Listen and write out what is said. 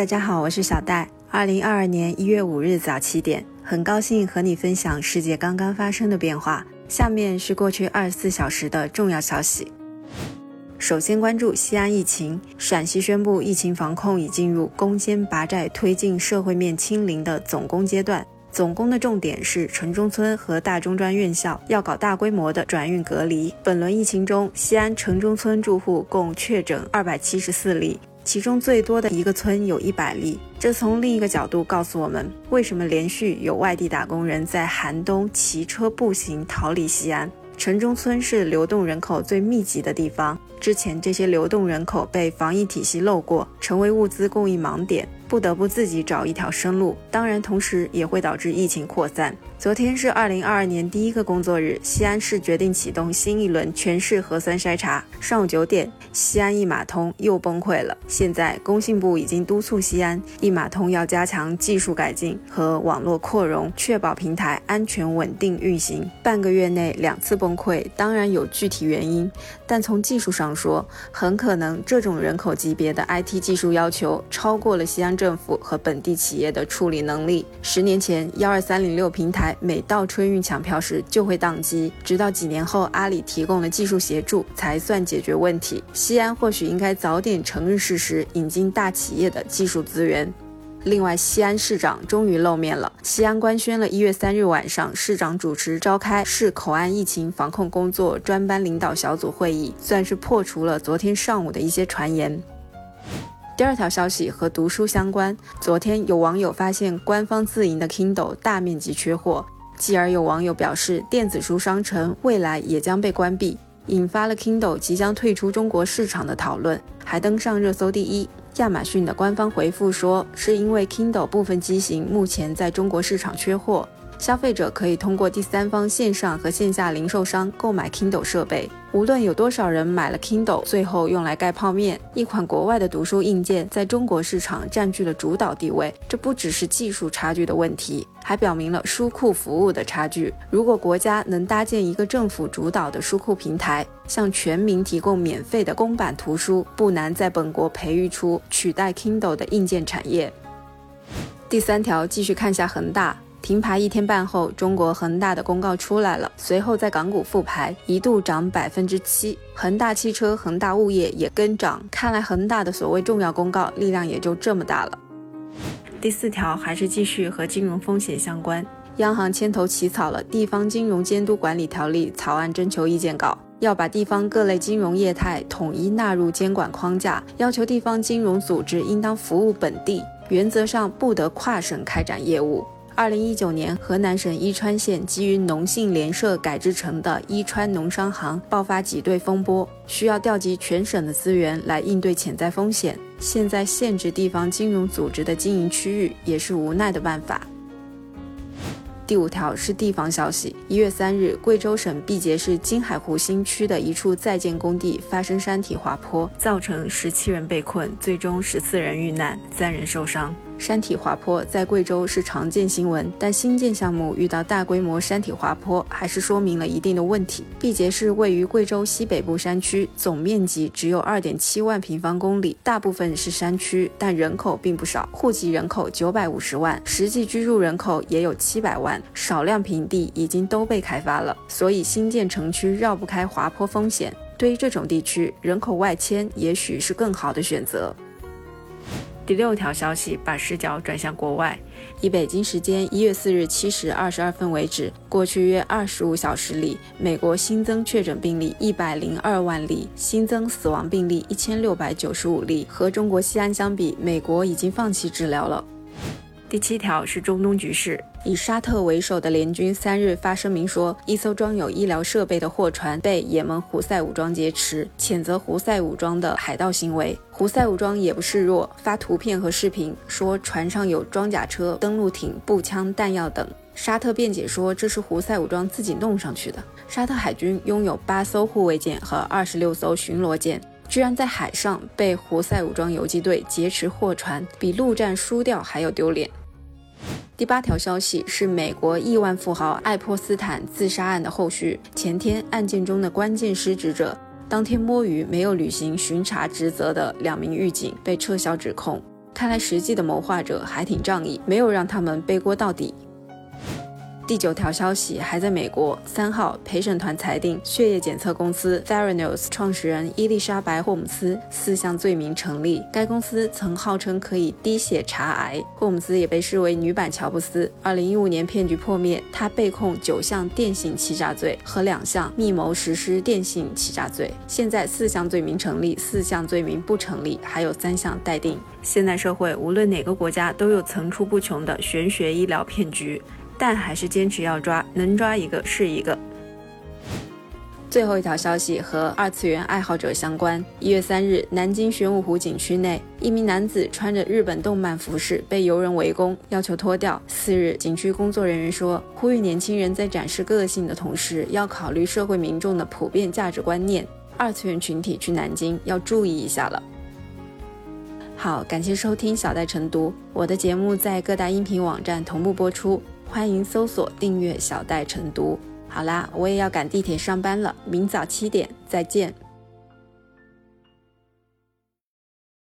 大家好，我是小戴。二零二二年一月五日早七点，很高兴和你分享世界刚刚发生的变化。下面是过去二十四小时的重要消息。首先关注西安疫情，陕西宣布疫情防控已进入攻坚拔寨、推进社会面清零的总攻阶段。总攻的重点是城中村和大中专院校要搞大规模的转运隔离。本轮疫情中，西安城中村住户共确诊二百七十四例。其中最多的一个村有一百例，这从另一个角度告诉我们，为什么连续有外地打工人在寒冬骑车步行逃离西安。城中村是流动人口最密集的地方，之前这些流动人口被防疫体系漏过，成为物资供应盲点。不得不自己找一条生路，当然，同时也会导致疫情扩散。昨天是二零二二年第一个工作日，西安市决定启动新一轮全市核酸筛查。上午九点，西安一码通又崩溃了。现在，工信部已经督促西安一码通要加强技术改进和网络扩容，确保平台安全稳定运行。半个月内两次崩溃，当然有具体原因，但从技术上说，很可能这种人口级别的 IT 技术要求超过了西安。政府和本地企业的处理能力。十年前，幺二三零六平台每到春运抢票时就会宕机，直到几年后阿里提供了技术协助，才算解决问题。西安或许应该早点承认事实，引进大企业的技术资源。另外，西安市长终于露面了。西安官宣了一月三日晚上，市长主持召开市口岸疫情防控工作专班领导小组会议，算是破除了昨天上午的一些传言。第二条消息和读书相关。昨天有网友发现官方自营的 Kindle 大面积缺货，继而有网友表示电子书商城未来也将被关闭，引发了 Kindle 即将退出中国市场的讨论，还登上热搜第一。亚马逊的官方回复说，是因为 Kindle 部分机型目前在中国市场缺货。消费者可以通过第三方线上和线下零售商购买 Kindle 设备。无论有多少人买了 Kindle，最后用来盖泡面，一款国外的读书硬件在中国市场占据了主导地位。这不只是技术差距的问题，还表明了书库服务的差距。如果国家能搭建一个政府主导的书库平台，向全民提供免费的公版图书，不难在本国培育出取代 Kindle 的硬件产业。第三条，继续看下恒大。停牌一天半后，中国恒大的公告出来了。随后在港股复牌，一度涨百分之七。恒大汽车、恒大物业也跟涨。看来恒大的所谓重要公告力量也就这么大了。第四条还是继续和金融风险相关。央行牵头起草了《地方金融监督管理条例》草案征求意见稿，要把地方各类金融业态统一纳入监管框架，要求地方金融组织应当服务本地，原则上不得跨省开展业务。二零一九年，河南省伊川县基于农信联社改制成的伊川农商行爆发挤兑风波，需要调集全省的资源来应对潜在风险。现在限制地方金融组织的经营区域，也是无奈的办法。第五条是地方消息。一月三日，贵州省毕节市金海湖新区的一处在建工地发生山体滑坡，造成十七人被困，最终十四人遇难，三人受伤。山体滑坡在贵州是常见新闻，但新建项目遇到大规模山体滑坡，还是说明了一定的问题。毕节市位于贵州西北部山区，总面积只有二点七万平方公里，大部分是山区，但人口并不少，户籍人口九百五十万，实际居住人口也有七百万，少量平地已经都被开发了，所以新建城区绕不开滑坡风险。对于这种地区，人口外迁也许是更好的选择。第六条消息把视角转向国外，以北京时间一月四日七时二十二分为止，过去约二十五小时里，美国新增确诊病例一百零二万例，新增死亡病例一千六百九十五例。和中国西安相比，美国已经放弃治疗了。第七条是中东局势。以沙特为首的联军三日发声明说，一艘装有医疗设备的货船被也门胡塞武装劫持，谴责胡塞武装的海盗行为。胡塞武装也不示弱，发图片和视频说船上有装甲车、登陆艇、步枪、弹药等。沙特辩解说这是胡塞武装自己弄上去的。沙特海军拥有八艘护卫舰和二十六艘巡逻舰，居然在海上被胡塞武装游击队劫持货船，比陆战输掉还要丢脸。第八条消息是美国亿万富豪爱泼斯坦自杀案的后续。前天，案件中的关键失职者，当天摸鱼没有履行巡查职责的两名狱警被撤销指控。看来实际的谋划者还挺仗义，没有让他们背锅到底。第九条消息还在美国。三号，陪审团裁定血液检测公司 Theranos 创始人伊丽莎白·霍姆斯四项罪名成立。该公司曾号称可以滴血查癌。霍姆斯也被视为女版乔布斯。二零一五年骗局破灭，他被控九项电信欺诈罪和两项密谋实施电信欺诈罪。现在四项罪名成立，四项罪名不成立，还有三项待定。现代社会，无论哪个国家，都有层出不穷的玄学医疗骗局。但还是坚持要抓，能抓一个是一个。最后一条消息和二次元爱好者相关。一月三日，南京玄武湖景区内，一名男子穿着日本动漫服饰被游人围攻，要求脱掉。四日，景区工作人员说，呼吁年轻人在展示个性的同时，要考虑社会民众的普遍价值观念。二次元群体去南京要注意一下了。好，感谢收听小戴晨读，我的节目在各大音频网站同步播出。欢迎搜索订阅小戴晨读。好啦，我也要赶地铁上班了，明早七点再见。